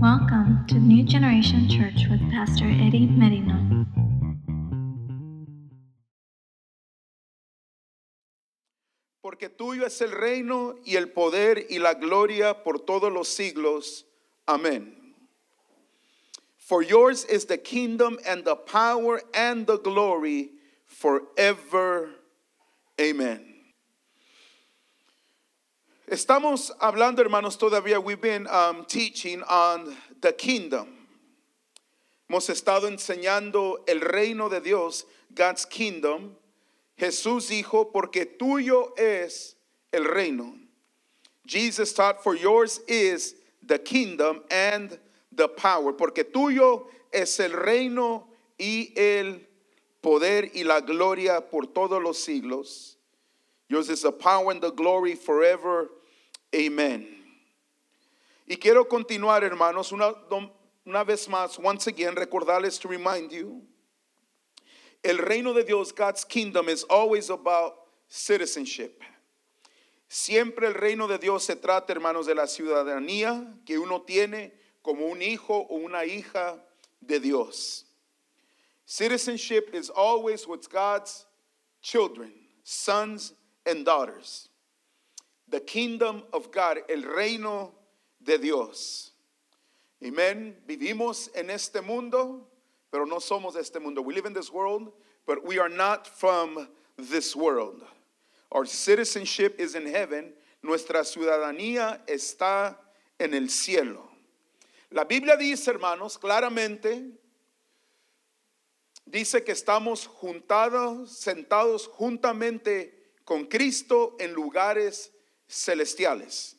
Welcome to New Generation Church with Pastor Eddie Merino. Porque tuyo es el reino y el poder y la gloria por todos los siglos. Amén. For yours is the kingdom and the power and the glory forever. Amen. Estamos hablando, hermanos, todavía. We've been um, teaching on the kingdom. Hemos estado enseñando el reino de Dios, God's kingdom. Jesús dijo, porque tuyo es el reino. Jesus taught, for yours is the kingdom and the power. Porque tuyo es el reino y el poder y la gloria por todos los siglos. Yours is the power and the glory forever. Amen. Y quiero continuar, hermanos, una, una vez más, once again, recordarles to remind you El reino de Dios, God's kingdom, is always about citizenship. Siempre el reino de Dios se trata, hermanos, de la ciudadanía que uno tiene como un hijo o una hija de Dios. Citizenship is always with God's children, sons and daughters. The kingdom of God, el reino de Dios. Amen. Vivimos en este mundo, pero no somos de este mundo. We live in this world, but we are not from this world. Our citizenship is in heaven. Nuestra ciudadanía está en el cielo. La Biblia dice, hermanos, claramente, dice que estamos juntados, sentados juntamente con Cristo en lugares celestiales.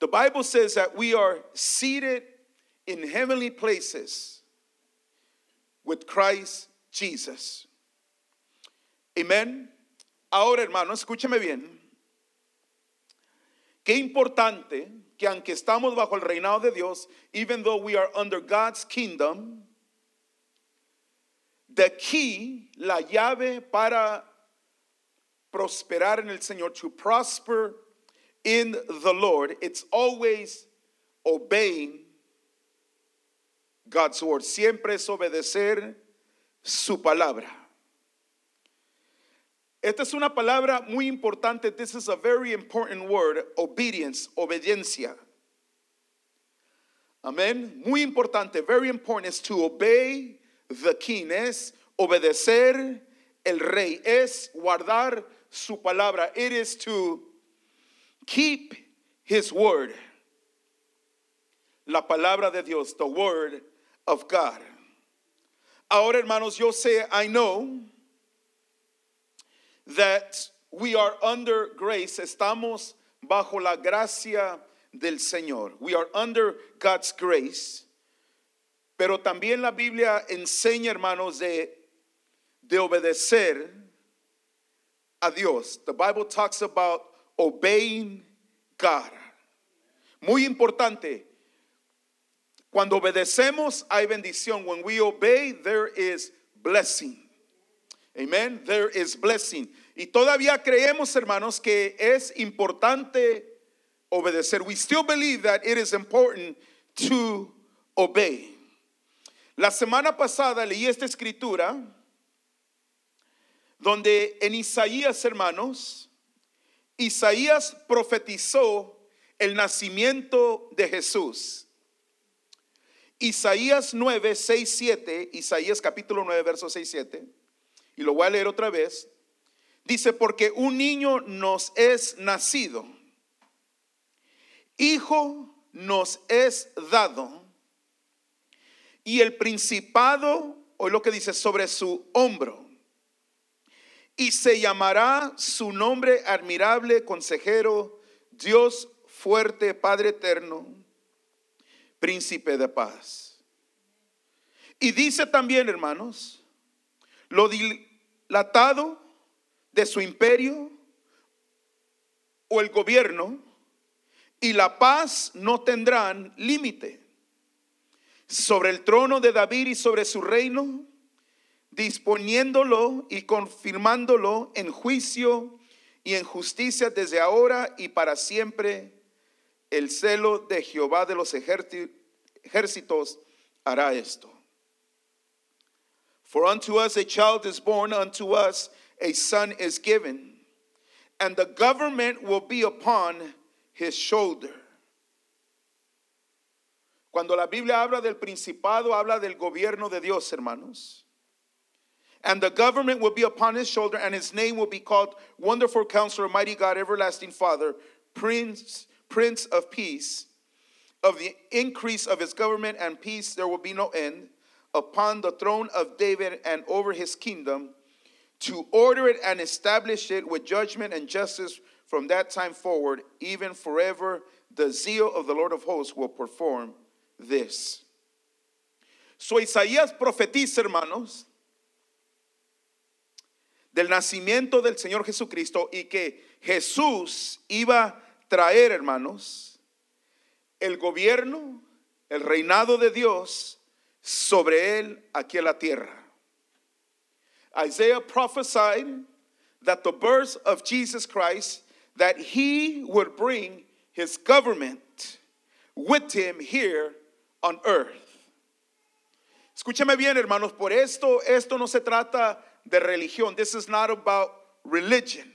The Bible says that we are seated in heavenly places with Christ Jesus. Amen. Ahora, hermano, escúcheme bien. Qué importante que aunque estamos bajo el reinado de Dios, even though we are under God's kingdom, the key, la llave para prosperar en el Señor, to prosper in the Lord, it's always obeying God's word. Siempre es obedecer su palabra. Esta es una palabra muy importante. This is a very important word. Obedience, obediencia. Amén. Muy importante. Very important is to obey the king. Es obedecer el rey. Es guardar su palabra. It is to keep his word. La palabra de Dios, the word of God. Ahora, hermanos, yo sé, I know that we are under grace, estamos bajo la gracia del Señor. We are under God's grace. Pero también la Biblia enseña, hermanos, de, de obedecer a Dios. The Bible talks about obeying God. Muy importante. Cuando obedecemos hay bendición. When we obey, there is blessing. Amen. There is blessing. Y todavía creemos, hermanos, que es importante obedecer. We still believe that it is important to obey. La semana pasada leí esta escritura donde en Isaías, hermanos, Isaías profetizó el nacimiento de Jesús. Isaías 9, 6, 7, Isaías capítulo 9, verso 6, 7, y lo voy a leer otra vez. Dice, porque un niño nos es nacido, hijo nos es dado, y el principado, o lo que dice, sobre su hombro, y se llamará su nombre admirable, consejero, Dios fuerte, Padre eterno, príncipe de paz. Y dice también, hermanos, lo dilatado de su imperio o el gobierno y la paz no tendrán límite sobre el trono de David y sobre su reino, disponiéndolo y confirmándolo en juicio y en justicia desde ahora y para siempre. El celo de Jehová de los ejércitos hará esto. For unto us a child is born, unto us a son is given, and the government will be upon his shoulder. Cuando la Biblia habla del principado, habla del gobierno de Dios, hermanos. And the government will be upon his shoulder, and his name will be called Wonderful Counselor, Mighty God, Everlasting Father, Prince, Prince of Peace. Of the increase of his government and peace, there will be no end upon the throne of David and over his kingdom, to order it and establish it with judgment and justice from that time forward, even forever. The zeal of the Lord of hosts will perform this. So Isaías profetiza, hermanos, del nacimiento del Señor Jesucristo y que Jesús iba a traer, hermanos, el gobierno, el reinado de Dios sobre él aquí en la tierra. Isaiah prophesied that the birth of Jesus Christ that he would bring his government with him here on earth. Escúchame bien, hermanos, por esto esto no se trata de religión. This is not about religion.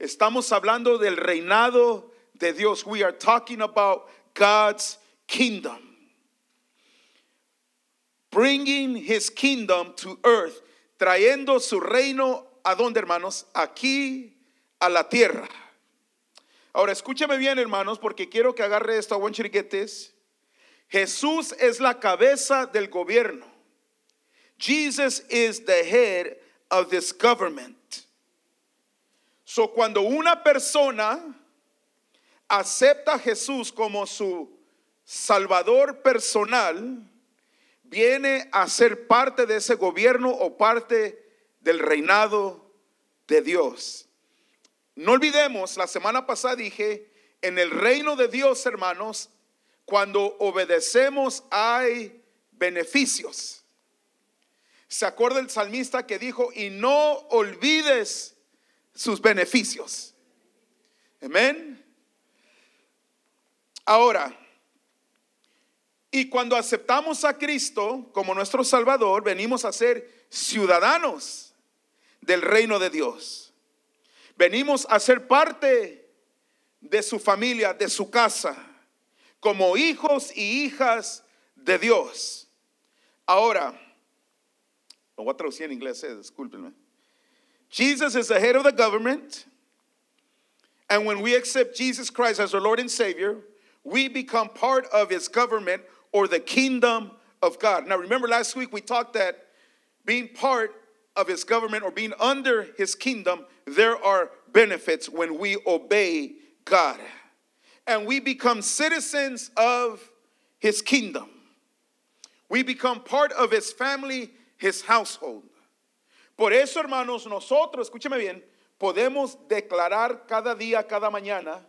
Estamos hablando del reinado de Dios. We are talking about God's kingdom. Bringing his kingdom to earth, trayendo su reino a dónde, hermanos? Aquí a la tierra. Ahora escúchame bien, hermanos, porque quiero que agarre esto. I want. Jesús es la cabeza del gobierno. Jesus is the head of this government. So cuando una persona acepta a Jesús como su salvador personal, viene a ser parte de ese gobierno o parte del reinado de Dios. No olvidemos, la semana pasada dije, en el reino de Dios, hermanos, cuando obedecemos hay beneficios. ¿Se acuerda el salmista que dijo, y no olvides sus beneficios? Amén. Ahora, y cuando aceptamos a Cristo como nuestro Salvador, venimos a ser ciudadanos del reino de Dios. Venimos a ser parte de su familia, de su casa, como hijos y hijas de Dios. Ahora, lo voy a traducir en inglés, eh, discúlpenme. Jesus is the head of the government. And when we accept Jesus Christ as our Lord and Savior, we become part of his government or the kingdom of God. Now, remember last week we talked that being part of his government or being under his kingdom, there are benefits when we obey God. And we become citizens of his kingdom. We become part of his family, his household. Por eso, hermanos, nosotros, escúcheme bien, podemos declarar cada día, cada mañana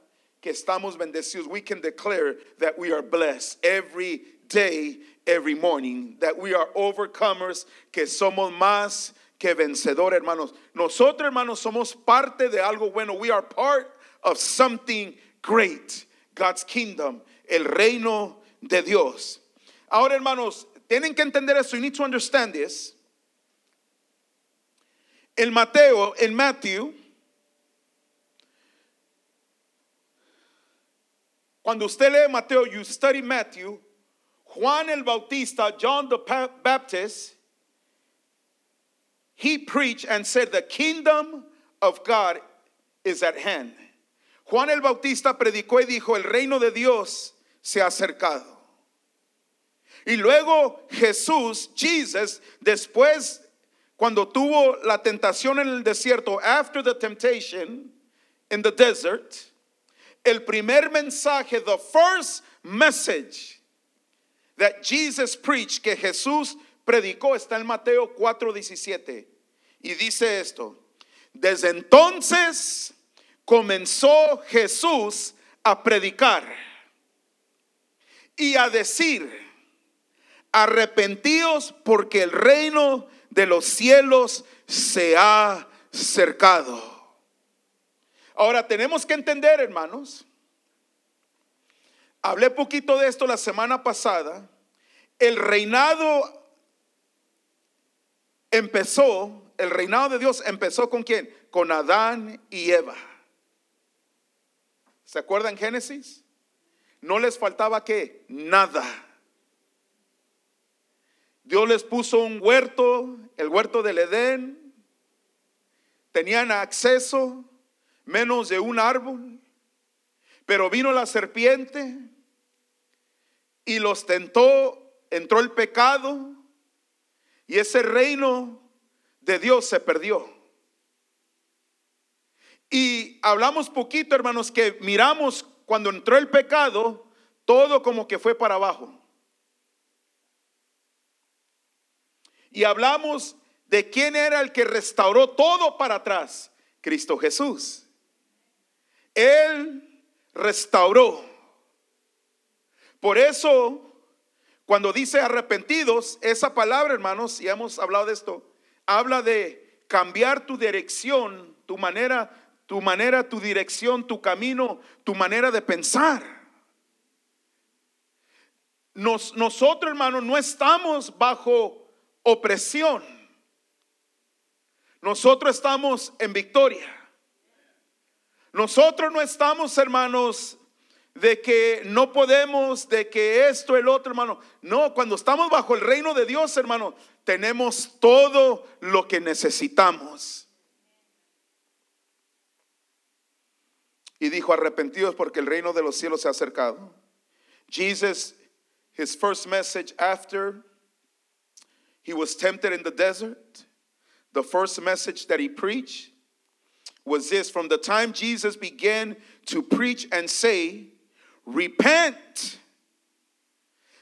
que estamos bendecidos. We can declare that we are blessed every day, every morning, that we are overcomers, que somos más que vencedores, hermanos. Nosotros, hermanos, somos parte de algo bueno. We are part of something great. God's kingdom, el reino de Dios. Ahora, hermanos, tienen que entender eso. You need to understand this. El Mateo, el Matthew, cuando usted lee Mateo, you study Matthew, Juan el Bautista, John the Baptist, he preached and said, The kingdom of God is at hand. Juan el Bautista predicó y dijo, el reino de Dios se ha acercado. Y luego Jesús, Jesus, después, cuando tuvo la tentación en el desierto, after the temptation in the desert, el primer mensaje, the first message that Jesus preached, que Jesús predicó, está en Mateo 4:17. Y dice esto, desde entonces comenzó Jesús a predicar y a decir, arrepentidos porque el reino de los cielos se ha cercado. Ahora tenemos que entender, hermanos, Hablé poquito de esto la semana pasada. El reinado empezó, el reinado de Dios empezó con quién? Con Adán y Eva. ¿Se acuerdan Génesis? No les faltaba qué? Nada. Dios les puso un huerto, el huerto del Edén. Tenían acceso menos de un árbol. Pero vino la serpiente y los tentó, entró el pecado y ese reino de Dios se perdió. Y hablamos poquito, hermanos, que miramos cuando entró el pecado, todo como que fue para abajo. Y hablamos de quién era el que restauró todo para atrás, Cristo Jesús. Él restauró. Por eso, cuando dice arrepentidos, esa palabra, hermanos, y hemos hablado de esto, habla de cambiar tu dirección, tu manera, tu manera, tu dirección, tu camino, tu manera de pensar. Nos, nosotros, hermanos, no estamos bajo opresión. Nosotros estamos en victoria. Nosotros no estamos, hermanos, de que no podemos, de que esto, el otro, hermano. No, cuando estamos bajo el reino de Dios, hermano, tenemos todo lo que necesitamos. Y dijo, arrepentidos porque el reino de los cielos se ha acercado. Jesus, his first message after he was tempted in the desert, the first message that he preached was this from the time Jesus began to preach and say, Repent.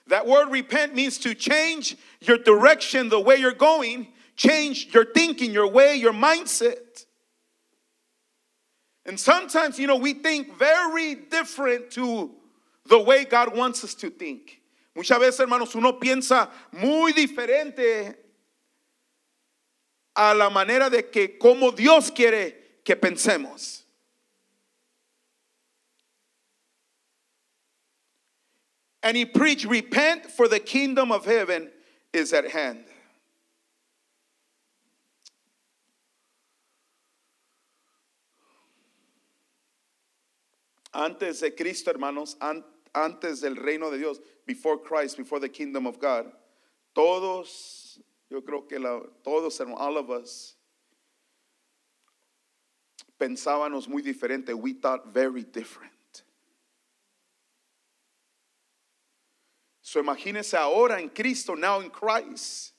That word repent means to change your direction, the way you're going, change your thinking, your way, your mindset. And sometimes, you know, we think very different to the way God wants us to think. Muchas veces, hermanos, uno piensa muy diferente a la manera de que como Dios quiere que pensemos. And he preached, Repent, for the kingdom of heaven is at hand. Antes de Cristo, hermanos, antes del reino de Dios, before Christ, before the kingdom of God, todos, yo creo que la, todos, all of us, pensábamos muy diferente. We thought very different. So imagínese ahora en Cristo, now in Christ.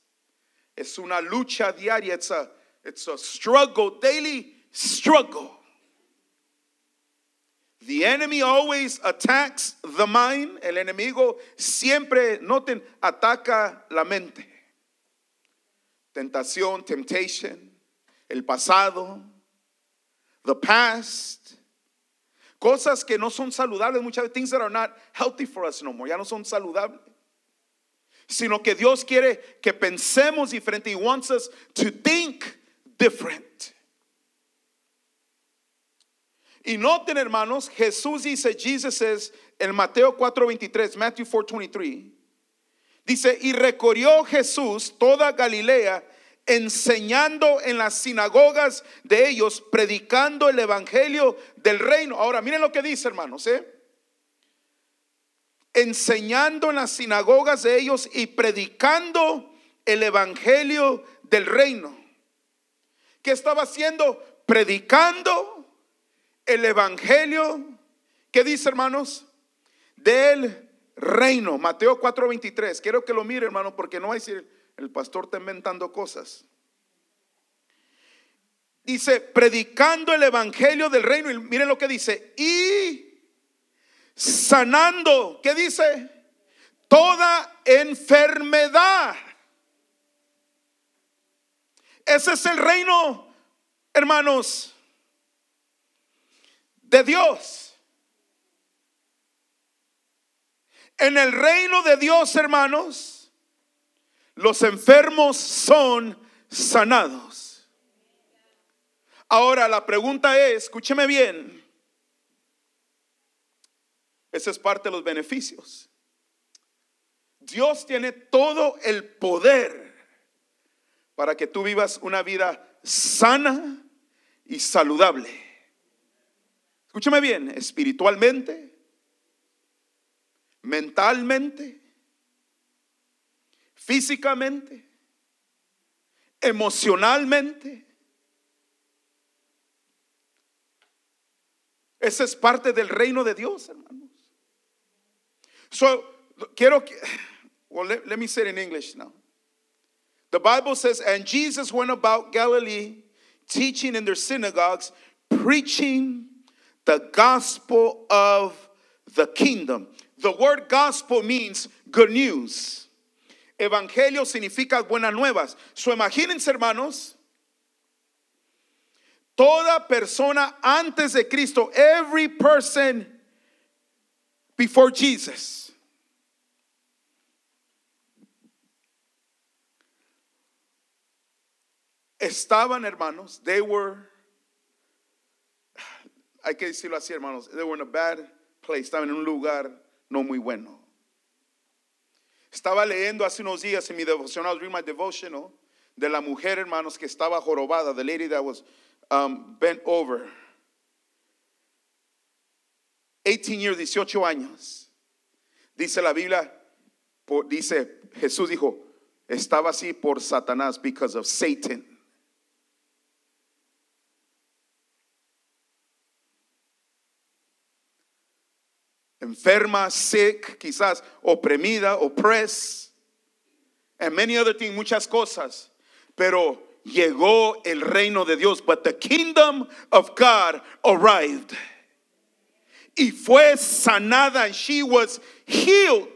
Es una lucha diaria. It's a, it's a struggle, daily struggle. The enemy always attacks the mind. El enemigo siempre, noten, ataca la mente. Tentación, temptation, el pasado, the past, cosas que no son saludables, muchas things that are not healthy for us no more, ya no son saludables. Sino que Dios quiere que pensemos diferente. He wants us to think different. Y noten, hermanos, Jesús dice, Jesus says en Mateo 4:23, Matthew 4:23, dice, y recorrió Jesús toda Galilea enseñando en las sinagogas de ellos, predicando el evangelio del reino. Ahora, miren lo que dice, hermanos, ¿eh? Enseñando en las sinagogas de ellos y predicando el evangelio del reino. ¿Qué estaba haciendo? Predicando el evangelio. ¿Qué dice, hermanos? Del reino. Mateo 4:23. Quiero que lo mire, hermano, porque no va a decir el pastor está inventando cosas. Dice, predicando el evangelio del reino. Y miren lo que dice. Y sanando. ¿Qué dice? Toda enfermedad. Ese es el reino, hermanos, de Dios. En el reino de Dios, hermanos, los enfermos son sanados. Ahora la pregunta es, escúcheme bien, Ese es parte de los beneficios. Dios tiene todo el poder para que tú vivas una vida sana y saludable. Escúchame bien, espiritualmente, mentalmente, físicamente, emocionalmente. Esa es parte del reino de Dios, hermanos. So, quiero que, well, let, let me say it in English now. The Bible says, and Jesus went about Galilee, teaching in their synagogues, preaching the gospel of the kingdom. The word gospel means good news. Evangelio significa buenas nuevas. So imagínense, hermanos, toda persona antes de Cristo, every person before Jesus. Estaban, hermanos, they were, hay que decirlo así, hermanos, they were in a bad place, estaban en un lugar no muy bueno. Estaba leyendo hace unos días en mi devocional, read my devotional, de la mujer, hermanos, que estaba jorobada, the lady that was um, bent over. 18 years, 18 años. Dice la Biblia, dice Jesús dijo, estaba así por Satanás because of Satan. Enferma, sick, quizás oprimida, oppressed, and many other things, muchas cosas. Pero llegó el reino de Dios, but the kingdom of God arrived. Y fue sanada, and she was healed.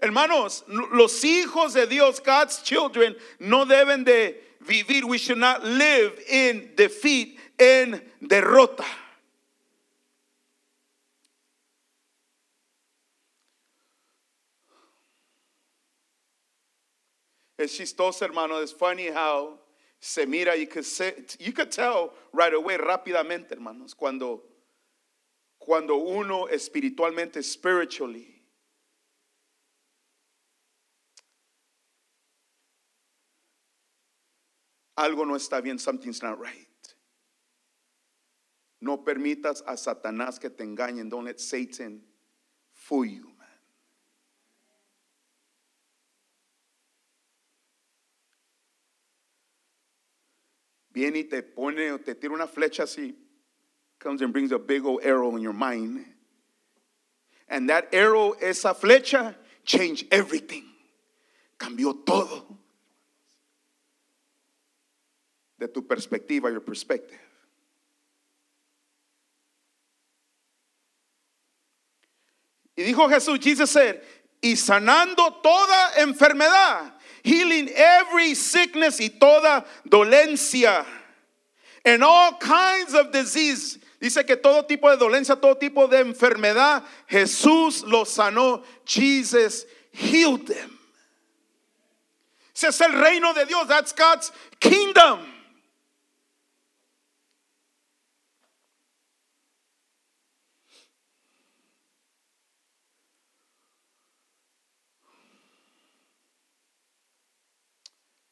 Hermanos, los hijos de Dios, God's children, no deben de vivir. We should not live in defeat, en derrota. Es chistoso, hermano. It's funny how se mira. You could, say, you could tell right away, rápidamente, hermanos, cuando, cuando uno espiritualmente, spiritually, algo no está bien, something's not right. No permitas a Satanás que te engañen. Don't let Satan fool you, Viene y te pone o te tira una flecha así. Comes and brings a big old arrow in your mind. And that arrow, esa flecha, changed everything. Cambió todo. De tu perspectiva, your perspective. Y dijo Jesús, Jesus said, y sanando toda enfermedad, healing every sickness y toda dolencia, and all kinds of disease. Dice que todo tipo de dolencia, todo tipo de enfermedad, Jesús lo sanó. Jesus healed them. Ese es el reino de Dios. That's God's kingdom.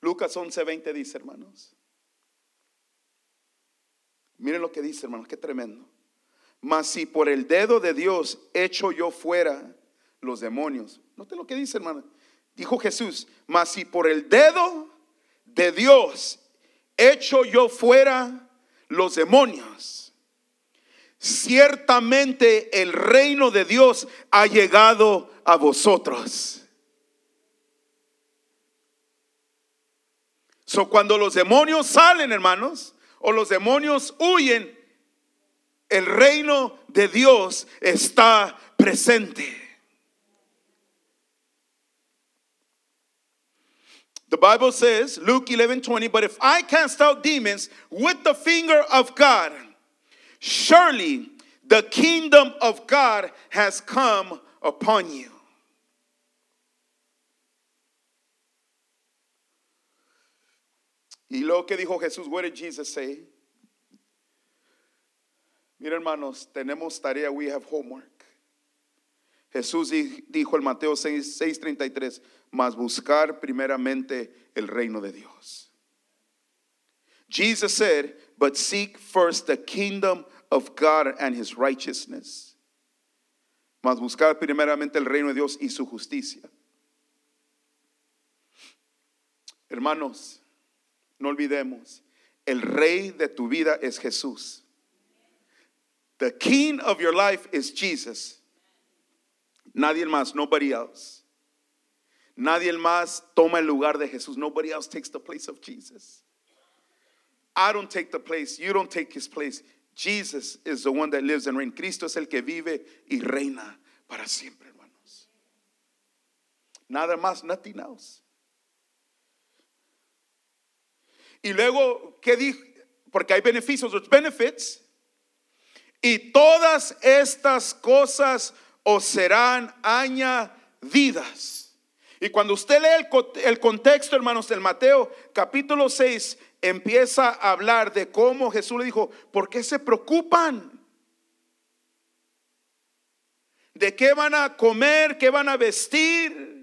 Lucas 11:20 dice, hermanos. Miren lo que dice, hermanos, qué tremendo. Mas si por el dedo de Dios echo yo fuera los demonios. Note lo que dice, hermano. Dijo Jesús, mas si por el dedo de Dios echo yo fuera los demonios. Ciertamente el reino de Dios ha llegado a vosotros. So, cuando los demonios salen, hermanos, o los demonios huyen, el reino de Dios está presente. The Bible says, Luke 11 20, but if I cast out demons with the finger of God, surely the kingdom of God has come upon you. Y lo que dijo Jesús, what did Jesus say? Mira, hermanos, tenemos tarea, we have homework. Jesús di- dijo en Mateo 6, 6:33, mas buscar primeramente el reino de Dios. Jesus said, but seek first the kingdom of God and his righteousness. Mas buscar primeramente el reino de Dios y su justicia. Hermanos, no olvidemos, el rey de tu vida es Jesús. The king of your life is Jesus. Nadie más, nobody else. Nadie más toma el lugar de Jesús. Nobody else takes the place of Jesus. I don't take the place. You don't take his place. Jesus is the one that lives and reigns. Cristo es el que vive y reina para siempre, hermanos. Nada más, nothing else. Y luego, ¿qué dijo? Porque hay beneficios, los benefits. Y todas estas cosas os serán añadidas. Y cuando usted lee el, el contexto, hermanos, del Mateo capítulo 6, empieza a hablar de cómo Jesús le dijo, ¿por qué se preocupan? ¿De qué van a comer? ¿Qué van a vestir?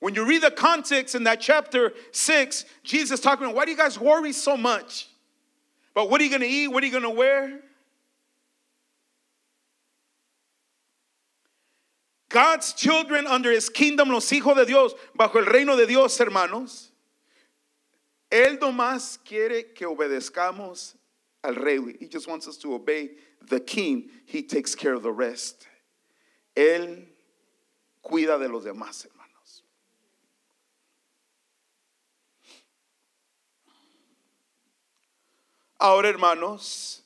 When you read the context in that chapter 6, Jesus talking about, why do you guys worry so much? But what are you going to eat? What are you going to wear? God's children under his kingdom, los hijos de Dios, bajo el reino de Dios, hermanos. Él nomás quiere que obedezcamos al rey. He just wants us to obey the king. He takes care of the rest. Él cuida de los demás, hermanos. Ahora, hermanos,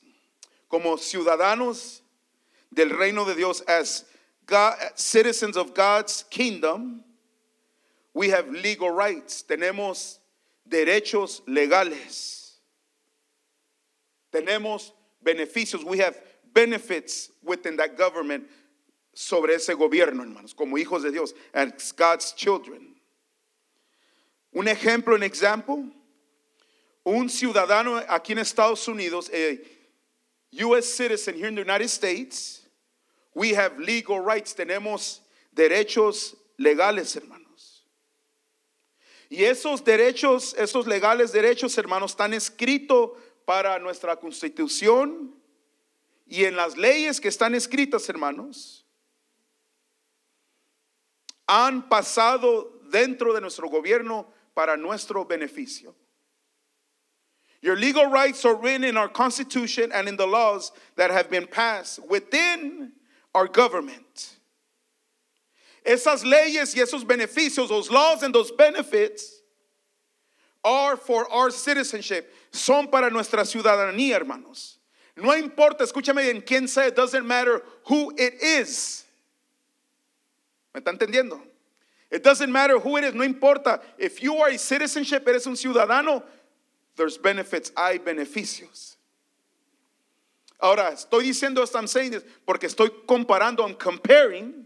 como ciudadanos del reino de Dios, as God, citizens of God's kingdom, we have legal rights. Tenemos derechos legales. Tenemos beneficios. We have benefits within that government sobre ese gobierno, hermanos, como hijos de Dios, as God's children. Un ejemplo, un example. Un ciudadano aquí en Estados Unidos, a U.S. citizen here in the United States, we have legal rights, tenemos derechos legales, hermanos. Y esos derechos, esos legales derechos, hermanos, están escritos para nuestra constitución y en las leyes que están escritas, hermanos, han pasado dentro de nuestro gobierno para nuestro beneficio. Your legal rights are written in our Constitution and in the laws that have been passed within our government. Esas leyes y esos beneficios, those laws and those benefits, are for our citizenship. Son para nuestra ciudadanía, hermanos. No importa, escúchame bien, quién sea, it doesn't matter who it is. ¿Me está entendiendo? It doesn't matter who it is, no importa. If you are a citizenship, eres un ciudadano, there's benefits, hay beneficios. Ahora, estoy diciendo esto, I'm saying this, porque estoy comparando, I'm comparing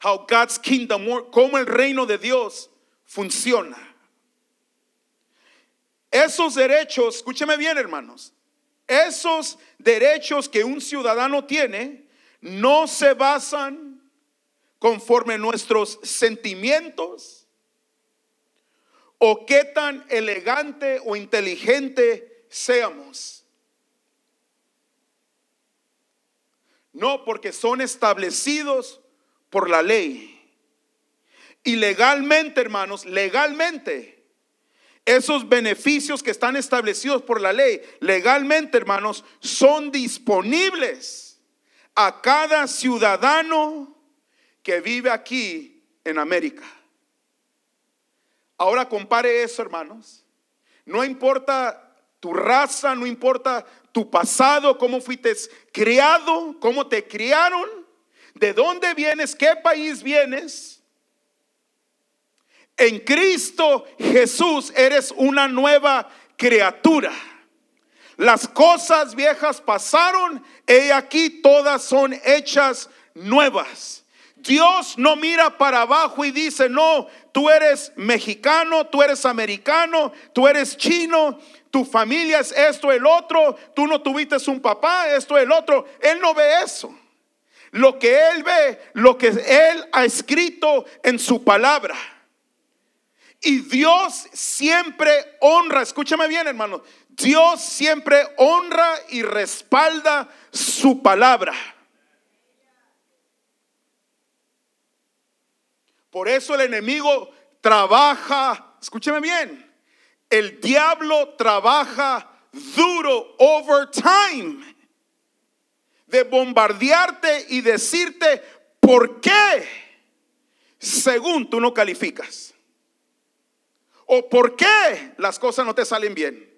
how God's kingdom cómo el reino de Dios funciona. Esos derechos, escúcheme bien, hermanos, esos derechos que un ciudadano tiene no se basan conforme nuestros sentimientos o qué tan elegante o inteligente seamos. No, porque son establecidos por la ley. Y legalmente, hermanos, legalmente, esos beneficios que están establecidos por la ley, legalmente, hermanos, son disponibles a cada ciudadano que vive aquí en América. Ahora compare eso, hermanos. No importa tu raza, no importa tu pasado, cómo fuiste criado, cómo te criaron, de dónde vienes, qué país vienes. En Cristo Jesús eres una nueva criatura. Las cosas viejas pasaron y aquí todas son hechas nuevas. Dios no mira para abajo y dice, no, tú eres mexicano, tú eres americano, tú eres chino, tu familia es esto, el otro, tú no tuviste un papá, esto, el otro. Él no ve eso. Lo que él ve, lo que él ha escrito en su palabra. Y Dios siempre honra, escúchame bien hermano, Dios siempre honra y respalda su palabra. Por eso el enemigo trabaja, escúcheme bien, el diablo trabaja duro overtime de bombardearte y decirte por qué según tú no calificas. O por qué las cosas no te salen bien.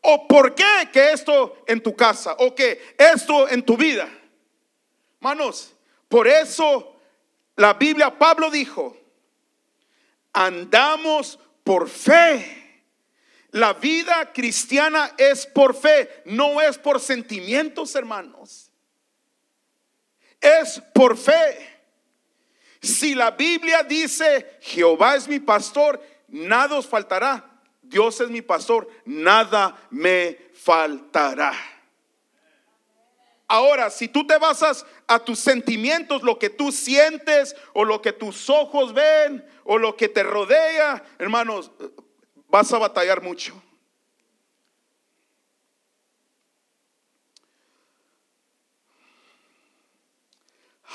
O por qué que esto en tu casa. O que esto en tu vida. Manos, por eso la Biblia, Pablo dijo, andamos por fe. La vida cristiana es por fe, no es por sentimientos, hermanos. Es por fe. Si la Biblia dice, Jehová es mi pastor, nada os faltará. Dios es mi pastor, nada me faltará. Ahora, si tú te basas a tus sentimientos, lo que tú sientes o lo que tus ojos ven o lo que te rodea, hermanos, vas a batallar mucho.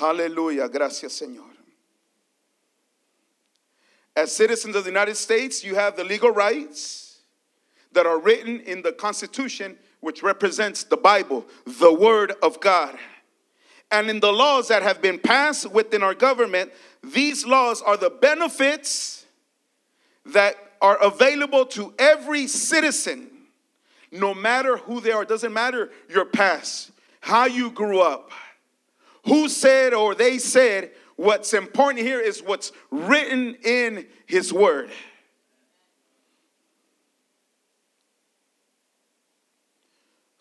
Aleluya, gracias Señor. As citizens of the United States, you have the legal rights that are written in the Constitution, which represents the Bible, the Word of God. And in the laws that have been passed within our government, these laws are the benefits that are available to every citizen, no matter who they are. It doesn't matter your past, how you grew up, who said or they said What's important here is what's written in His Word.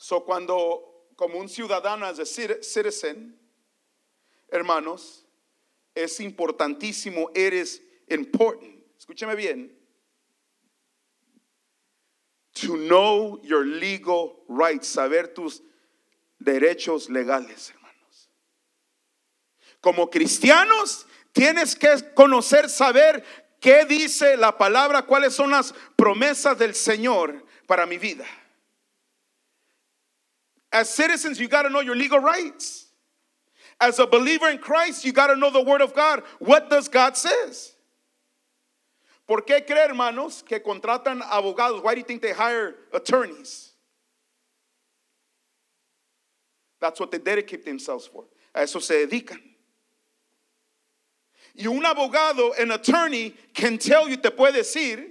So, cuando, como un ciudadano, as a citizen, hermanos, es importantísimo, eres important. Escúcheme bien. To know your legal rights, saber tus derechos legales. Como cristianos, tienes que conocer, saber qué dice la palabra, cuáles son las promesas del Señor para mi vida. As citizens, you got to know your legal rights. As a believer in Christ, you got to know the word of God. What does God says? ¿Por qué creer, hermanos, que contratan abogados? Why do you think they hire attorneys? That's what they dedicate themselves for. A eso se dedican. Y un abogado, an attorney, can tell you, te puede decir,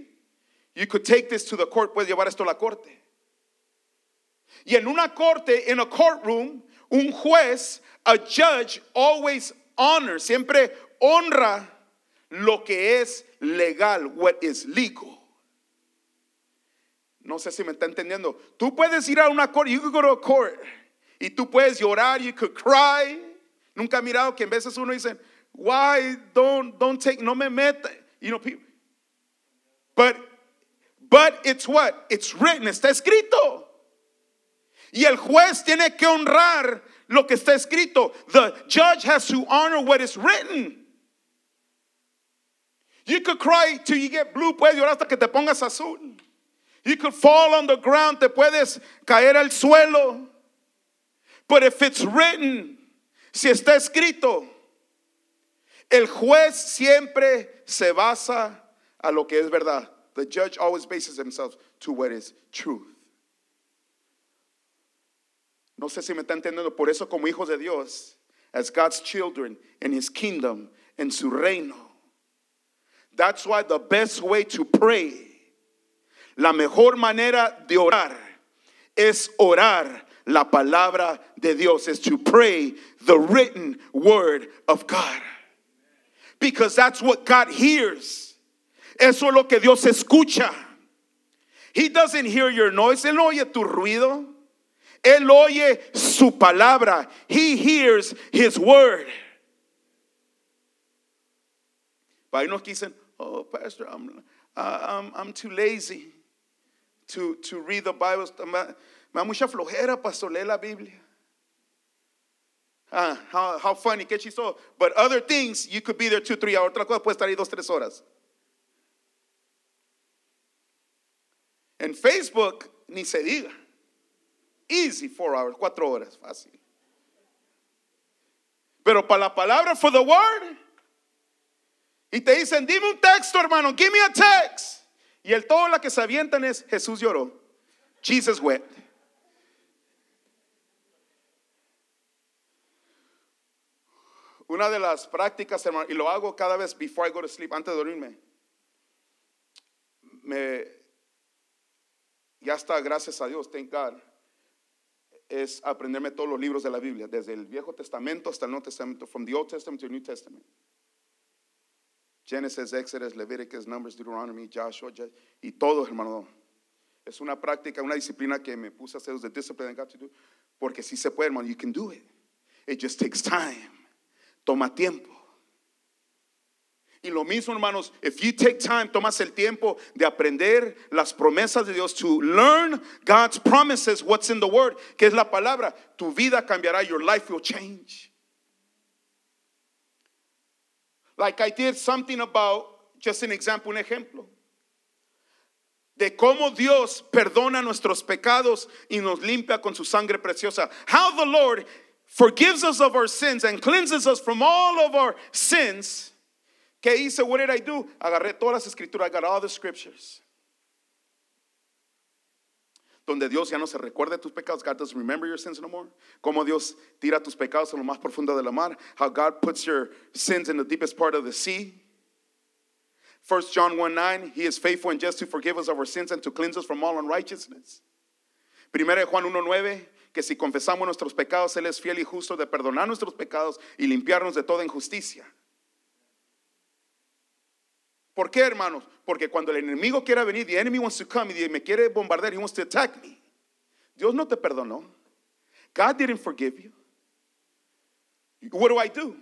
you could take this to the court, puedes llevar esto a la corte. Y en una corte, in a courtroom, un juez, a judge, always honors, siempre honra lo que es legal, what is legal. No sé si me está entendiendo. Tú puedes ir a una corte, you could go to a court, y tú puedes llorar, you could cry. Nunca he mirado que en veces uno dice, why don't don't take no me meta? You know, people. But but it's what? It's written, está escrito. Y el juez tiene que honrar lo que está escrito. The judge has to honor what is written. You could cry till you get blue, puedes llorar hasta que te pongas azul. You could fall on the ground, te puedes caer al suelo. But if it's written, si está escrito, El juez siempre se basa a lo que es verdad. The judge always bases himself to what is truth. No sé si me está entendiendo. Por eso, como hijos de Dios, as God's children in His kingdom, en su reino. That's why the best way to pray, la mejor manera de orar, es orar la palabra de Dios, is to pray the written word of God because that's what God hears. Eso es lo que Dios escucha. He doesn't hear your noise. Él oye tu ruido. Él oye su palabra. He hears his word. Hay unos que dicen, oh, pastor, I'm, I'm, I'm too lazy. to, to read the Bible. Me da mucha flojera, pastor, leer la Biblia. Ah, how, how funny, qué chistoso. But other things, you could be there two, three hours. Otra cosa, puede estar ahí dos, tres horas. En Facebook, ni se diga. Easy, four hours, cuatro horas, fácil. Pero para la palabra, for the word, y te dicen, dime un texto, hermano, give me a text. Y el todo la que se avientan es, Jesús lloró. Jesus wept. Una de las prácticas, hermano, y lo hago cada vez before I go to sleep, antes de dormirme. Me, ya está, gracias a Dios, thank God, es aprenderme todos los libros de la Biblia, desde el Viejo Testamento hasta el Nuevo Testamento, from the Old Testament to the New Testament. Genesis, Exodus, Leviticus, Numbers, Deuteronomy, Joshua, y todo, hermano. Es una práctica, una disciplina que me puse a hacer, the discipline got to porque si se puede, hermano, you can do it. It just takes time. Toma tiempo. Y lo mismo, hermanos, if you take time, tomas el tiempo de aprender las promesas de Dios, to learn God's promises, what's in the word, que es la palabra, tu vida cambiará, your life will change. Like I did something about, just an example, un ejemplo, de cómo Dios perdona nuestros pecados y nos limpia con su sangre preciosa. How the Lord forgives us of our sins and cleanses us from all of our sins. ¿Qué hice? What did I do? Agarré todas las escrituras. I got all the scriptures. Donde Dios ya no se recuerda de tus pecados. God doesn't remember your sins no more. Como Dios tira tus pecados en lo más profundo de la mar. How God puts your sins in the deepest part of the sea. 1 John 1 9, He is faithful and just to forgive us of our sins and to cleanse us from all unrighteousness. Primera de Juan 1 9, que si confesamos nuestros pecados, Él es fiel y justo de perdonar nuestros pecados y limpiarnos de toda injusticia. ¿Por qué, hermanos? Porque cuando el enemigo quiera venir, the enemy wants to come y me quiere bombardear, he wants to attack me. Dios no te perdonó. God didn't forgive you. What do I do?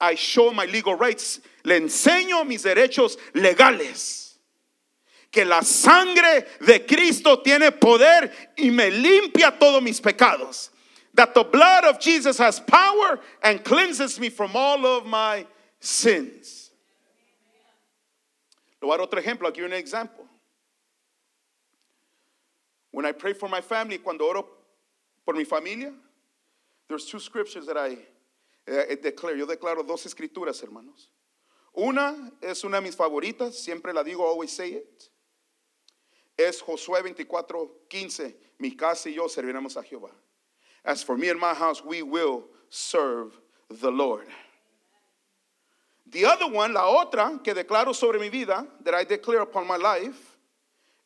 I show my legal rights. Le enseño mis derechos legales. Que la sangre de Cristo tiene poder y me limpia todos mis pecados. That the blood of Jesus has power and cleanses me from all of my sins. Le otro ejemplo. You an example. When I pray for my family, cuando oro por mi familia, there's two scriptures that I eh, declare. Yo declaro dos escrituras, hermanos. Una es una de mis favoritas, siempre la digo, always say it. Es Josué 24, 15. Mi casa y yo serviremos a Jehová. As for me and my house, we will serve the Lord. The other one, la otra que declaro sobre mi vida, that I declare upon my life,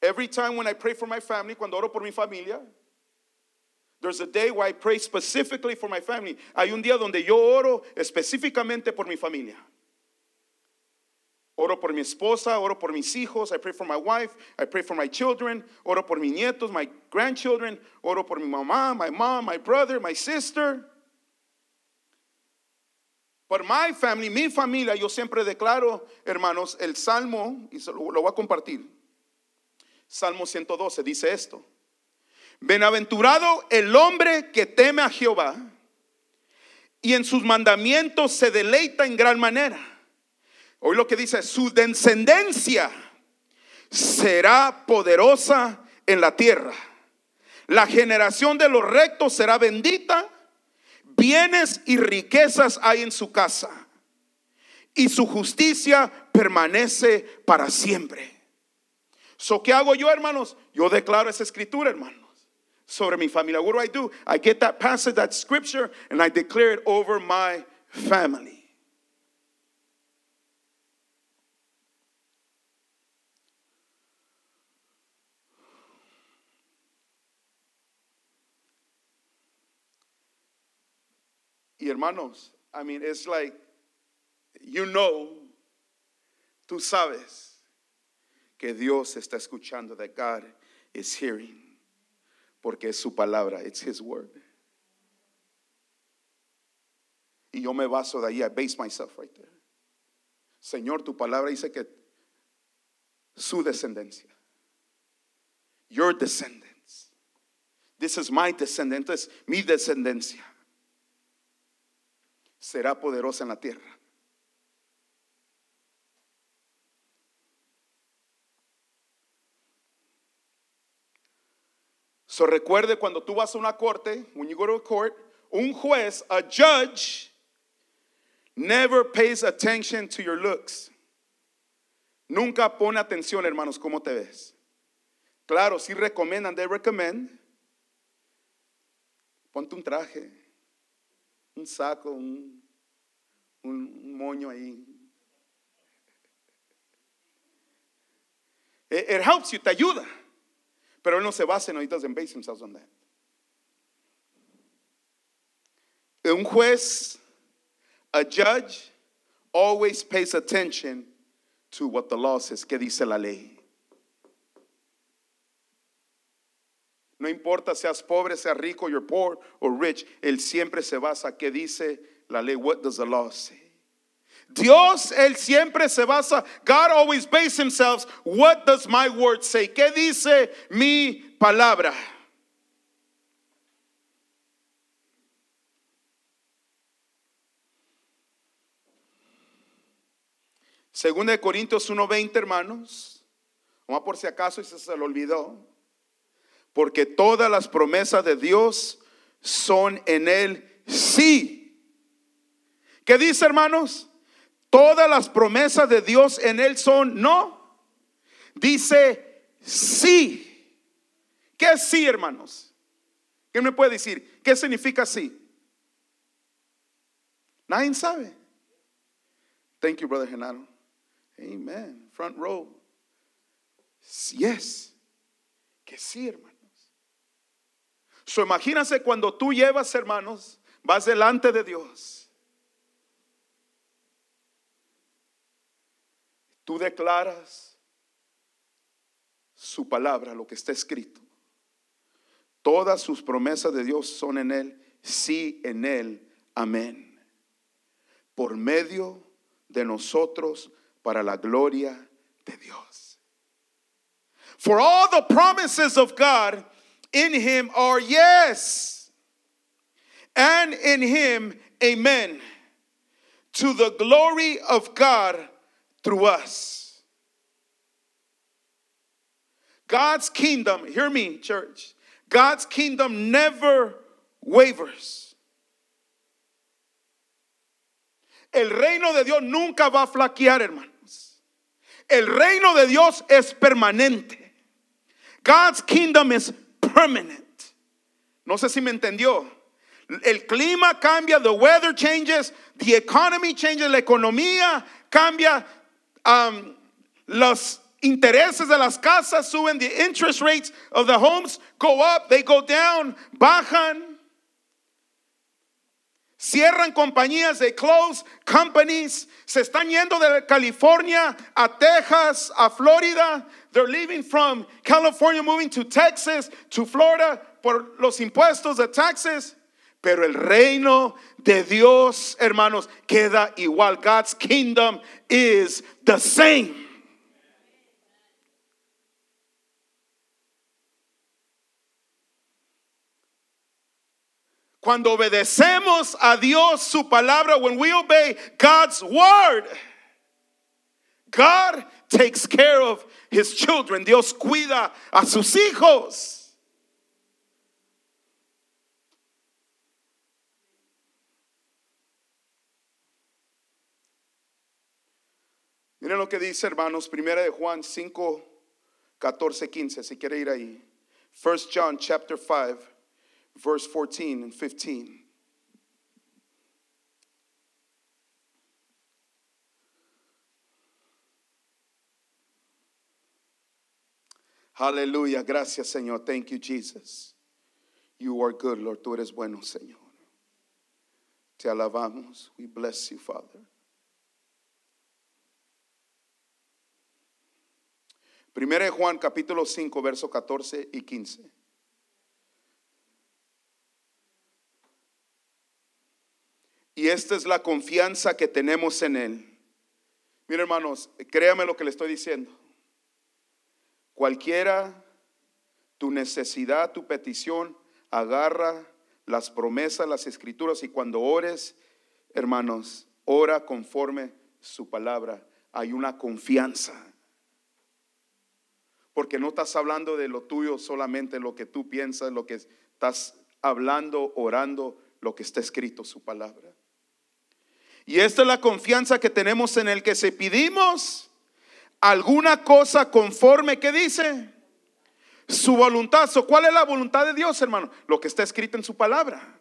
every time when I pray for my family, cuando oro por mi familia, there's a day where I pray specifically for my family. Hay un día donde yo oro específicamente por mi familia. Oro por mi esposa, oro por mis hijos, I pray for my wife, I pray for my children, oro por mis nietos, my grandchildren, oro por mi mamá, my mom, my brother, my sister. Por my family, mi familia, yo siempre declaro, hermanos, el Salmo, y lo, lo voy a compartir. Salmo 112 dice esto. Bienaventurado el hombre que teme a Jehová y en sus mandamientos se deleita en gran manera. Hoy lo que dice, su descendencia será poderosa en la tierra. La generación de los rectos será bendita. Bienes y riquezas hay en su casa. Y su justicia permanece para siempre. So, ¿qué hago yo, hermanos? Yo declaro esa escritura, hermanos, sobre mi familia. What do I do? I get that passage, that scripture, and I declare it over my family. Hermanos, I mean, it's like, you know, tú sabes que Dios está escuchando, that God is hearing, porque es su palabra, it's His word. Y yo me baso de ahí, I base myself right there. Señor, tu palabra dice que su descendencia. your descendants. This is my descendant. Entonces, mi descendencia será poderosa en la tierra. So recuerde cuando tú vas a una corte, when you go to a court, un juez, a judge, never pays attention to your looks. Nunca pone atención, hermanos, cómo te ves. Claro, si recomiendan, they recommend. Ponte un traje, un saco, un, un, un moño ahí. It, it helps you, te ayuda. Pero él no se basa en, he doesn't base himself on that. Un juez, a judge, always pays attention to what the law says, que dice la ley. No importa seas pobre, seas rico, you're poor or rich, él siempre se basa que dice la ley. What does the law say? Dios, él siempre se basa, God always bases himself, what does my word say? ¿Qué dice mi palabra? Segunda de Corintios 1:20, hermanos. Vamos por si acaso y se, se lo olvidó. Porque todas las promesas de Dios son en él sí. ¿Qué dice, hermanos? Todas las promesas de Dios en él son no. Dice sí. ¿Qué es sí, hermanos? ¿Qué me puede decir? ¿Qué significa sí? Nadie sabe. Thank you, brother Genaro. Amen. Front row. Yes. Que sí, hermanos. So imagínense cuando tú llevas, hermanos, vas delante de Dios. Tú declaras su palabra, lo que está escrito. Todas sus promesas de Dios son en Él, sí en Él, amén. Por medio de nosotros para la gloria de Dios. For all the promises of God in Him are yes, and in Him, amen, to the glory of God through us. God's kingdom, hear me, church. God's kingdom never wavers. El reino de Dios nunca va a flaquear, hermanos. El reino de Dios es permanente. God's kingdom is permanent. No sé si me entendió. El clima cambia, the weather changes, the economy changes, la economía cambia, um, los intereses de las casas suben, the interest rates of the homes go up, they go down, bajan. Cierran compañías, they close companies. Se están yendo de California a Texas, a Florida. They're leaving from California, moving to Texas, to Florida por los impuestos de taxes. Pero el reino de Dios, hermanos, queda igual. God's kingdom is the same. Cuando obedecemos a Dios su palabra, when we obey God's word, God takes care of his children. Dios cuida a sus hijos. Miren lo que dice, hermanos, primera de Juan 5, 14, 15, si quiere ir ahí. First John chapter 5, verse 14 and 15. Aleluya, gracias Señor. Thank you, Jesus. You are good, Lord. Tú eres bueno, Señor. Te alabamos. We bless you, Father. Primera de Juan capítulo 5, verso 14 y 15. Y esta es la confianza que tenemos en Él. Mira, hermanos, créame lo que le estoy diciendo. Cualquiera tu necesidad, tu petición, agarra las promesas, las escrituras y cuando ores, hermanos, ora conforme su palabra. Hay una confianza. Porque no estás hablando de lo tuyo solamente, lo que tú piensas, lo que estás hablando, orando, lo que está escrito, su palabra. Y esta es la confianza que tenemos en el que se pedimos alguna cosa conforme, ¿qué dice? Su voluntad. ¿Cuál es la voluntad de Dios, hermano? Lo que está escrito en su palabra.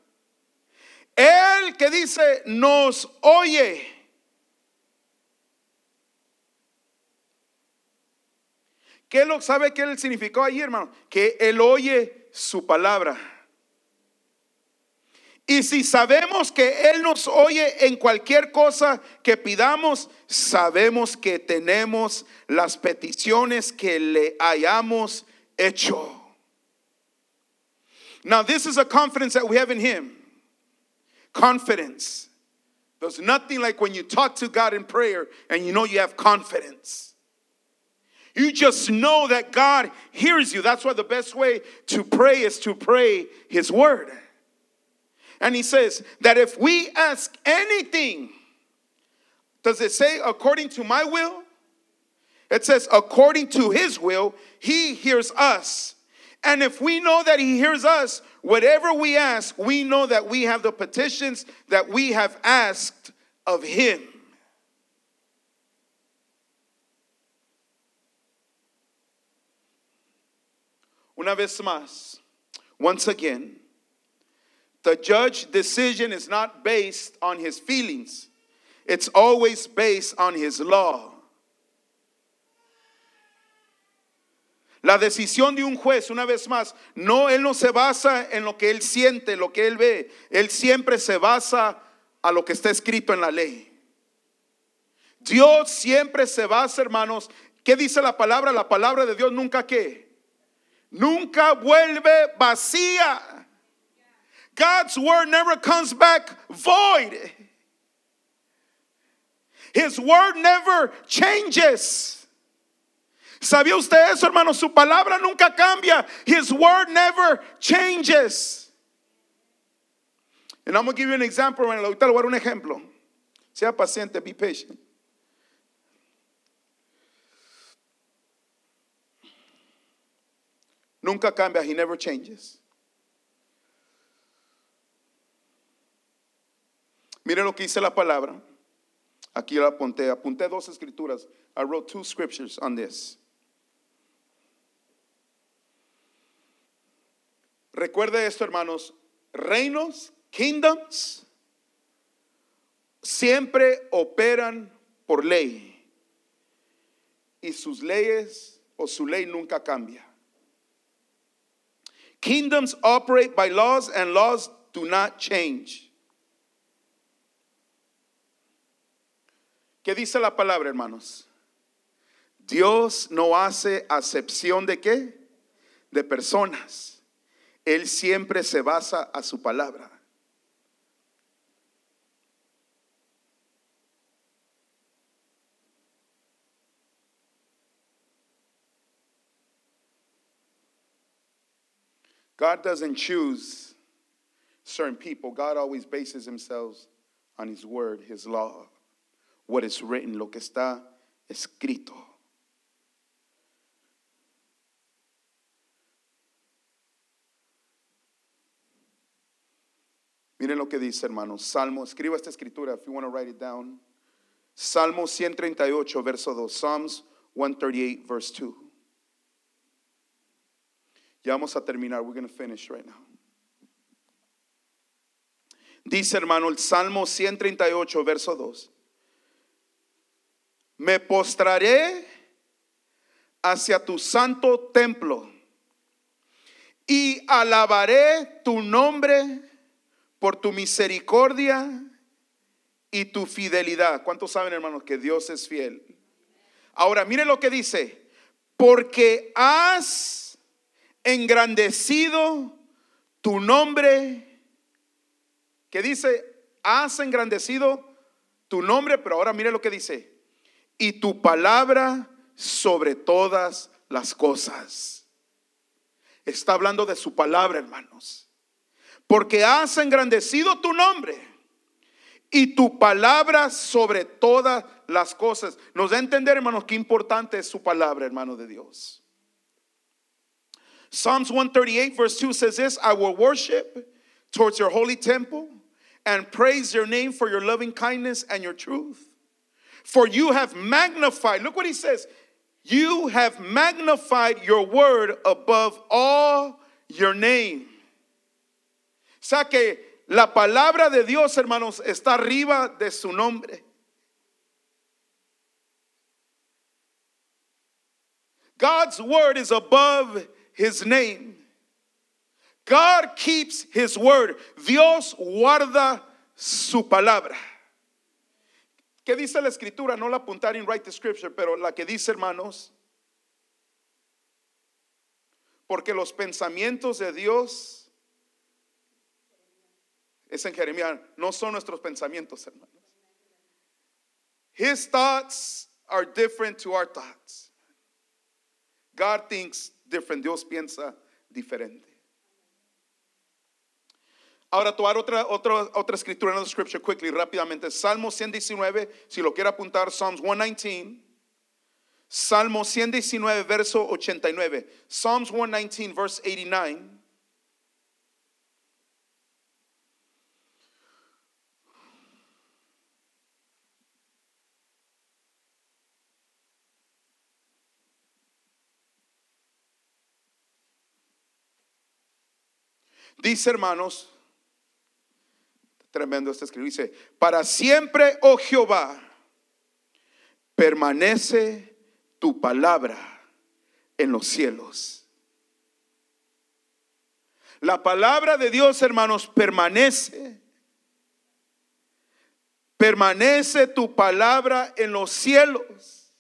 Él que dice, nos oye. ¿Qué lo sabe qué significó ahí, hermano? Que él oye su palabra. Y si sabemos que Él nos oye en cualquier cosa que pidamos, sabemos que tenemos las peticiones que le hayamos hecho. Now, this is a confidence that we have in Him. Confidence. There's nothing like when you talk to God in prayer and you know you have confidence. You just know that God hears you. That's why the best way to pray is to pray His word. And He says that if we ask anything, does it say according to my will? It says, according to his will, he hears us. And if we know that he hears us, whatever we ask, we know that we have the petitions that we have asked of him. Una vez más, once again, the judge decision is not based on his feelings. It's always based on his law. La decisión de un juez, una vez más, no, él no se basa en lo que él siente, lo que él ve. Él siempre se basa a lo que está escrito en la ley. Dios siempre se basa, hermanos. ¿Qué dice la palabra? La palabra de Dios nunca qué. Nunca vuelve vacía. God's word never comes back void. His word never changes. ¿Sabía usted eso, hermano? Su palabra nunca cambia. His word never changes. And I'm going to give you an example. Ahorita le voy a dar un ejemplo. Sea paciente, be patient. Nunca cambia. He never changes. Mire lo que dice la palabra. Aquí la apunté. Apunté dos escrituras. I wrote two scriptures on this. Recuerde esto, hermanos, reinos, kingdoms, siempre operan por ley. Y sus leyes o su ley nunca cambia. Kingdoms operate by laws and laws do not change. ¿Qué dice la palabra, hermanos? Dios no hace acepción de qué? De personas. Él siempre se basa a su palabra. God doesn't choose certain people. God always bases himself on his word, his law, what is written, lo que está escrito. Miren lo que dice, hermanos. Salmo, escriba esta escritura if you want to write it down. Salmo 138, verso 2. Psalms 138, verse 2. Ya vamos a terminar. We're going to finish right now. Dice, hermano, el Salmo 138, verso 2. Me postraré hacia tu santo templo y alabaré tu nombre por tu misericordia y tu fidelidad. ¿Cuántos saben, hermanos, que Dios es fiel? Ahora, mire lo que dice, porque has engrandecido tu nombre, que dice, has engrandecido tu nombre, pero ahora mire lo que dice, y tu palabra sobre todas las cosas. Está hablando de su palabra, hermanos. Porque has engrandecido tu nombre y tu palabra sobre todas las cosas. Nos da a entender, hermanos, qué importante es su palabra, hermano de Dios. Psalms 138, verse 2 says this I will worship towards your holy temple and praise your name for your loving kindness and your truth. For you have magnified, look what he says, you have magnified your word above all your name. O sea que la palabra de Dios, hermanos, está arriba de su nombre. God's word is above his name. God keeps his word. Dios guarda su palabra. ¿Qué dice la escritura? No la apuntar en write the scripture, pero la que dice, hermanos, porque los pensamientos de Dios es en Jeremías, no son nuestros pensamientos, hermanos. His thoughts are different to our thoughts. God thinks different. Dios piensa diferente. Ahora, tomar otra, otra, otra escritura la scripture quickly, rápidamente. Salmo 119, si lo quiere apuntar, Psalms 119. Salmo 119, verso 89. Psalms 119, verse 89. Dice, hermanos, tremendo este escrito, dice, para siempre, oh Jehová, permanece tu palabra en los cielos. La palabra de Dios, hermanos, permanece. Permanece tu palabra en los cielos.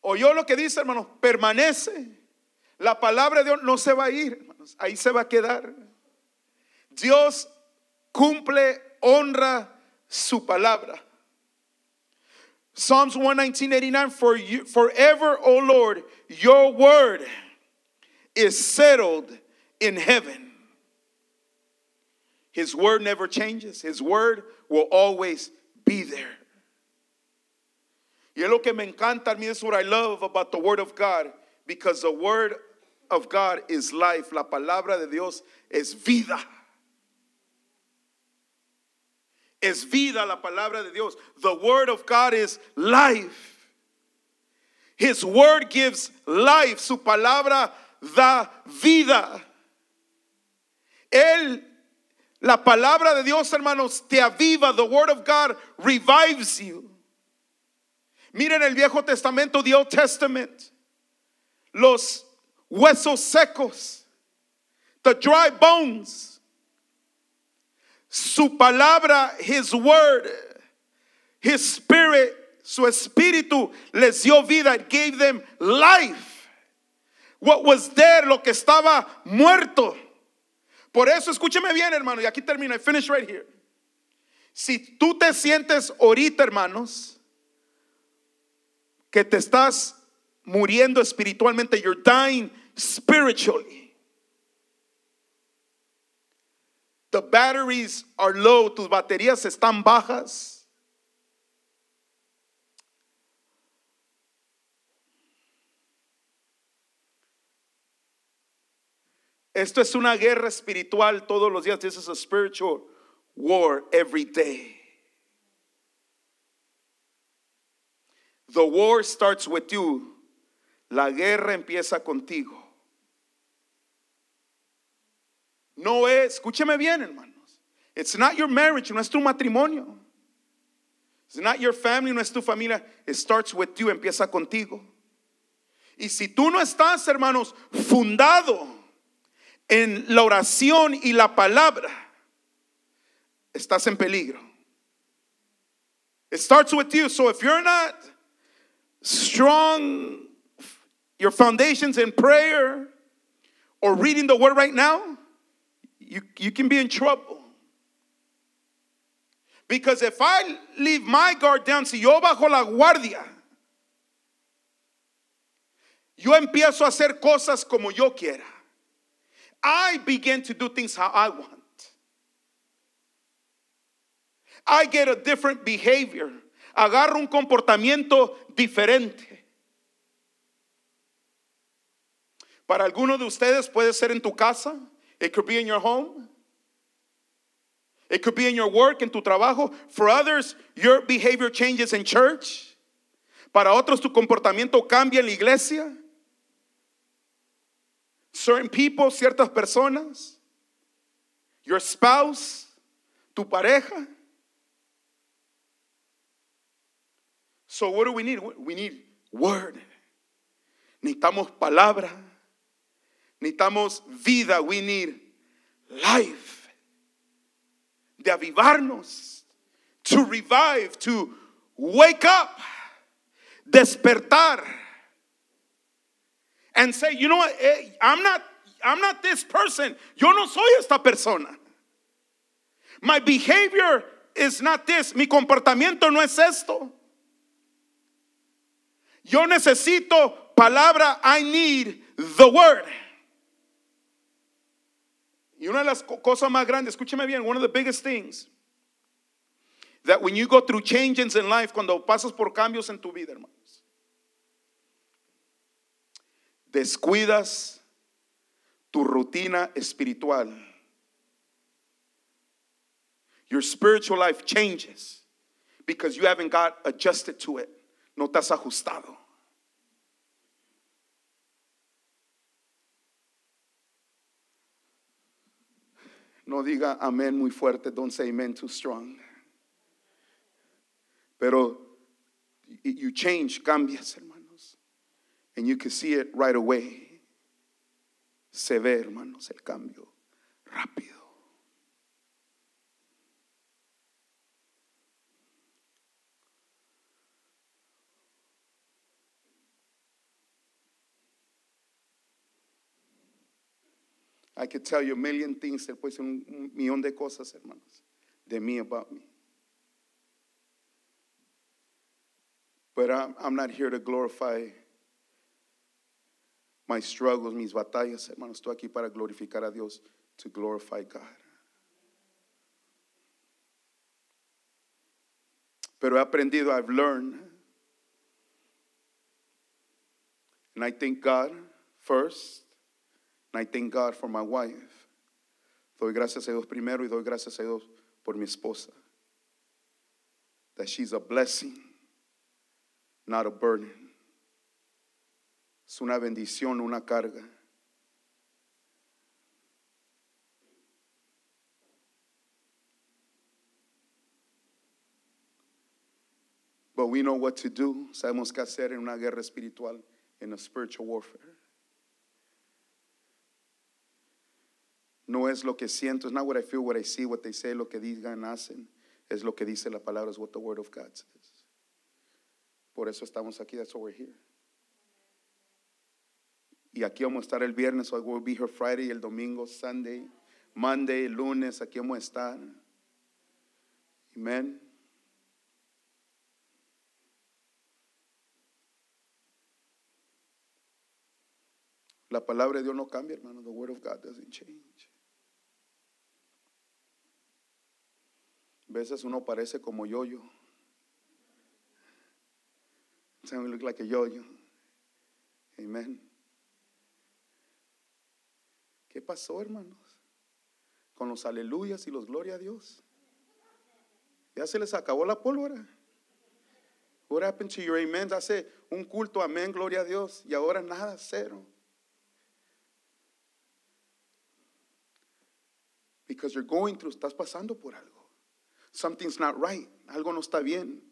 Oyó lo que dice, hermanos, permanece. La palabra de Dios no se va a ir, hermanos, ahí se va a quedar. Dios cumple, honra su palabra. Psalms 119, for you, forever, O Lord, your word is settled in heaven. His word never changes. His word will always be there. Y es lo que me encanta a mí, es what I love about the word of God, because the word of God is life. La palabra de Dios es vida. Es vida la palabra de Dios. The word of God is life. His word gives life. Su palabra da vida. Él, la palabra de Dios, hermanos, te aviva. The word of God revives you. Miren el Viejo Testamento, the Old Testament. Los huesos secos, the dry bones. Su palabra, His word, His spirit, su espíritu les dio vida, gave them life. What was there, lo que estaba muerto. Por eso, escúcheme bien, hermano, y aquí termino, I finish right here. Si tú te sientes ahorita, hermanos, que te estás muriendo espiritualmente, you're dying spiritually. The batteries are low, tus baterías están bajas. Esto es una guerra espiritual todos los días. This is a spiritual war every day. The war starts with you. La guerra empieza contigo. No es, escúcheme bien, hermanos. It's not your marriage, no es tu matrimonio. It's not your family, no es tu familia. It starts with you, empieza contigo. Y si tú no estás, hermanos, fundado en la oración y la palabra, estás en peligro. It starts with you. So if you're not strong, your foundations in prayer or reading the word right now, you, can be in trouble. Because if I leave my guard down, si yo bajo la guardia, yo empiezo a hacer cosas como yo quiera. I begin to do things how I want. I get a different behavior. Agarro un comportamiento diferente. Para algunos de ustedes puede ser en tu casa. It could be in your home. It could be in your work, en tu trabajo. For others, your behavior changes in church. Para otros, tu comportamiento cambia en la iglesia. Certain people, ciertas personas. Your spouse, tu pareja. So, what do we need? We need word. Necesitamos palabra. Necesitamos vida. We need life. De avivarnos. To revive. To wake up. Despertar. And say, you know what? Eh, I'm not, I'm not this person. Yo no soy esta persona. My behavior is not this. Mi comportamiento no es esto. Yo necesito palabra. I need the word. Y una de las co- cosas más grandes, escúcheme bien, one of the biggest things that when you go through changes in life, cuando pasas por cambios en tu vida, hermanos, descuidas tu rutina espiritual. Your spiritual life changes because you haven't got adjusted to it. No has ajustado. No diga amén muy fuerte. Don't say amen too strong. Pero you change, cambias, hermanos. And you can see it right away. Se ve, hermanos, el cambio rápido. I could tell you a million things, ser un, un millón de cosas, hermanos, de mí about me. But I'm, I'm not here to glorify my struggles, mis batallas, hermanos. Estoy aquí para glorificar a Dios, to glorify God. Pero he aprendido, I've learned, and I thank God first, and I thank God for my wife. Doy gracias a Dios primero y doy gracias a Dios por mi esposa. That she's a blessing, not a burden. Es una bendición, una carga. But we know what to do. Sabemos qué hacer en una guerra espiritual, in a spiritual warfare. No es lo que siento. It's not what I feel, what I see, what they say, lo que digan, hacen. Es lo que dice la palabra, es what the word of God says. Por eso estamos aquí. That's why we're here. Y aquí vamos a estar el viernes, I will be here Friday, el domingo, Sunday, Monday, lunes, aquí vamos a estar. Amen. La palabra de Dios no cambia, hermano. The word of God doesn't change. Veces uno parece como yo-yo. Some we look like a yo-yo. Amen. ¿Qué pasó, hermanos? Con los aleluyas y los gloria a Dios. Ya se les acabó la pólvora. What happened to your amen? Hace un culto, amén, gloria a Dios. Y ahora nada, cero. Because you're going through, estás pasando por algo. Something's not right. Algo no está bien.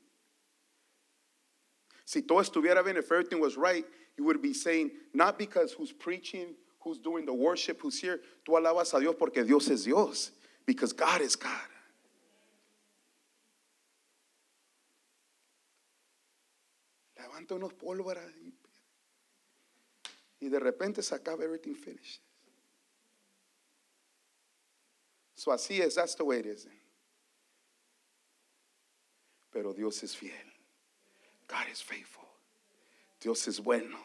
Si todo estuviera bien, if everything was right, you would be saying, not because who's preaching, who's doing the worship, who's here, tú alabas a Dios porque Dios es Dios. Because God is God. Levanta unos pólvora y, de repente se acaba everything finished. So así es, that's the way it is. Pero Dios es fiel. God is faithful. Dios es bueno.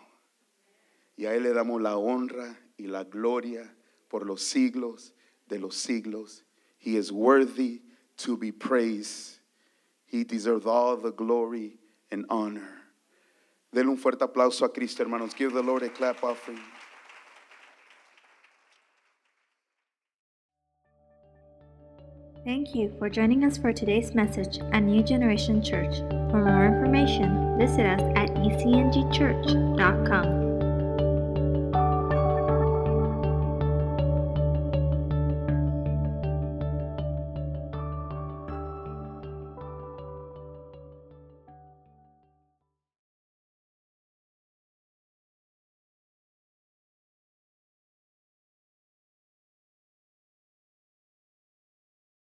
Y a Él le damos la honra y la gloria por los siglos de los siglos. He is worthy to be praised. He deserves all the glory and honor. Denle un fuerte aplauso a Cristo, hermanos. Give the Lord a clap offering. Thank you for joining us for today's message at New Generation Church. For more information, visit us at ecngchurch.com.